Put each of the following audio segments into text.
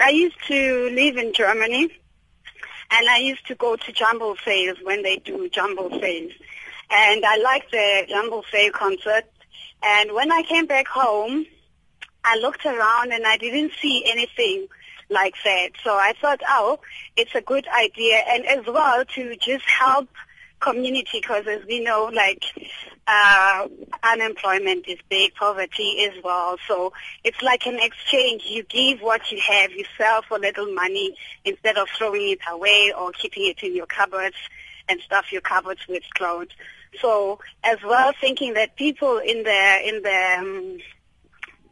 I used to live in Germany, and I used to go to Jumble Sales when they do Jumble Sales. And I liked the Jumble Sale concert. And when I came back home, I looked around and I didn't see anything like that. So I thought, oh, it's a good idea. And as well to just help community because as we know, like, uh, unemployment is big, poverty as well. So it's like an exchange. You give what you have, you sell for little money instead of throwing it away or keeping it in your cupboards and stuff your cupboards with clothes. So as well, thinking that people in the in the um,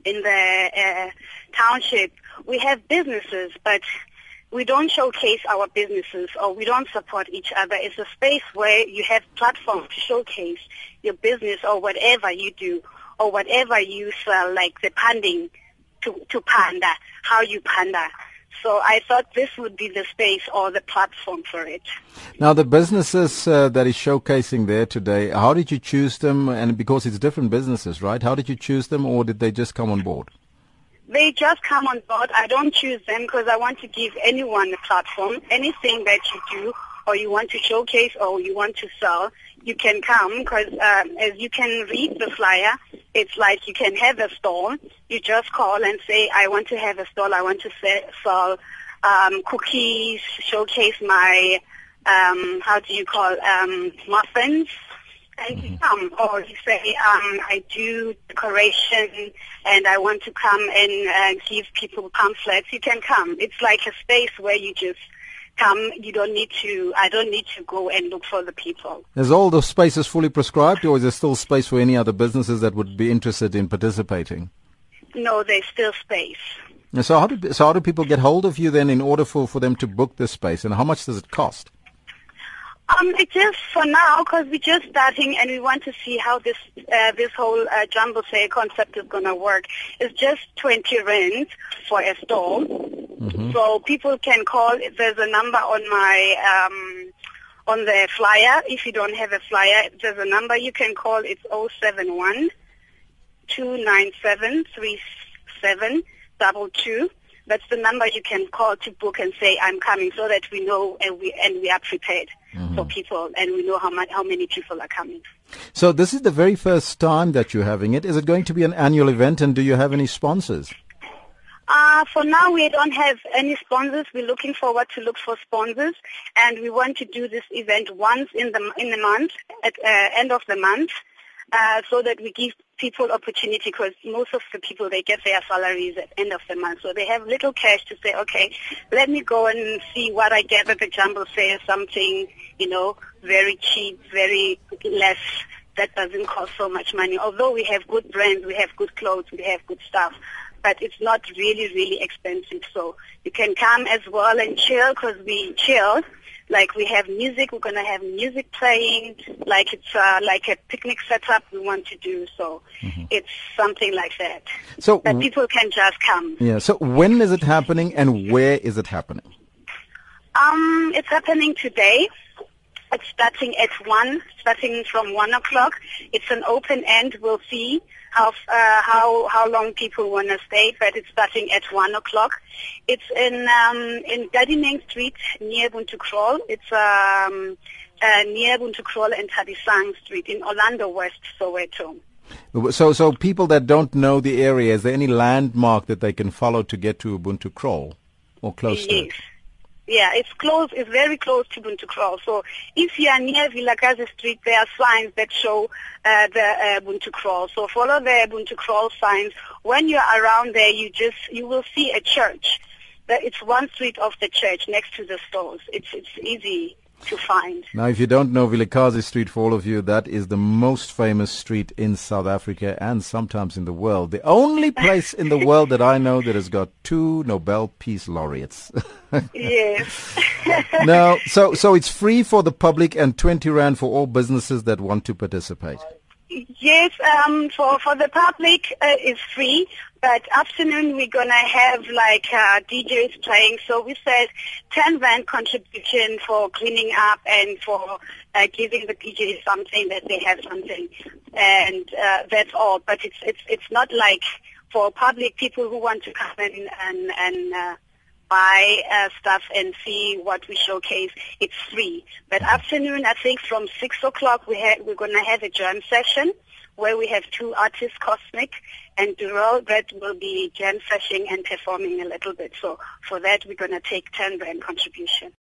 in the uh, township, we have businesses, but we don't showcase our businesses or we don't support each other. It's a space where you have platform to showcase your business or whatever you do or whatever you sell, like the panding to, to panda, how you panda. So I thought this would be the space or the platform for it. Now, the businesses uh, that is showcasing there today, how did you choose them? And because it's different businesses, right? How did you choose them, or did they just come on board? They just come on board. I don't choose them because I want to give anyone a platform. Anything that you do or you want to showcase or you want to sell, you can come because um, as you can read the flyer, it's like you can have a stall. You just call and say, I want to have a stall. I want to sell um, cookies, showcase my, um, how do you call, um, muffins. And you come, or you say, um, I do decoration and I want to come and uh, give people pamphlets. You can come. It's like a space where you just come. You don't need to. I don't need to go and look for the people. Is all the spaces fully prescribed, or is there still space for any other businesses that would be interested in participating? No, there's still space. So how do so how do people get hold of you then in order for, for them to book this space, and how much does it cost? Um, it's for now because we're just starting and we want to see how this uh, this whole uh, jumbo sale concept is going to work. It's just 20 rand for a stall. Mm-hmm. So people can call. There's a number on my um, on the flyer. If you don't have a flyer, there's a number you can call. It's 071 297 3722. That's the number you can call to book and say I'm coming, so that we know and we and we are prepared mm-hmm. for people and we know how much how many people are coming. So this is the very first time that you're having it. Is it going to be an annual event, and do you have any sponsors? Uh, for now, we don't have any sponsors. We're looking forward to look for sponsors, and we want to do this event once in the in the month, at uh, end of the month, uh, so that we give people opportunity because most of the people they get their salaries at end of the month, so they have little cash to say, okay, let me go and see what I get at the jumble sale, something you know very cheap, very less that doesn't cost so much money. Although we have good brands, we have good clothes, we have good stuff, but it's not really, really expensive. So you can come as well and chill because we chill. Like we have music, we're gonna have music playing. Like it's uh, like a picnic setup we want to do. So mm-hmm. it's something like that. So that people can just come. Yeah. So when is it happening and where is it happening? Um, it's happening today. It's starting at 1, starting from 1 o'clock. It's an open end. We'll see how, uh, how, how long people want to stay, but it's starting at 1 o'clock. It's in, um, in Gadimeng Street near Buntukrol. It's, um, uh, near Buntukrol and Thabisang Street in Orlando West, Soweto. So, so people that don't know the area, is there any landmark that they can follow to get to Ubuntu Kraal or close yes. to it? Yeah, it's close. It's very close to Buntukrol. So if you are near Vilakazi Street, there are signs that show uh, the uh, Buntukrol. So follow the Buntukrol signs. When you're around there, you just you will see a church. It's one street off the church next to the stores. It's it's easy to find. Now, if you don't know Vilakazi Street, for all of you, that is the most famous street in South Africa and sometimes in the world. The only place in the world that I know that has got two Nobel Peace Laureates. yes. now, so so it's free for the public and twenty rand for all businesses that want to participate. Yes, um, for for the public uh, it's free, but afternoon we're gonna have like uh, DJs playing. So we said ten rand contribution for cleaning up and for uh, giving the DJs something that they have something, and uh, that's all. But it's it's it's not like for public people who want to come and and and uh, buy uh, stuff and see what we showcase, it's free. But afternoon, I think from 6 o'clock, we ha- we're going to have a jam session where we have two artists, Cosmic and Durrell, that will be jam session and performing a little bit. So for that, we're going to take 10 rand contribution.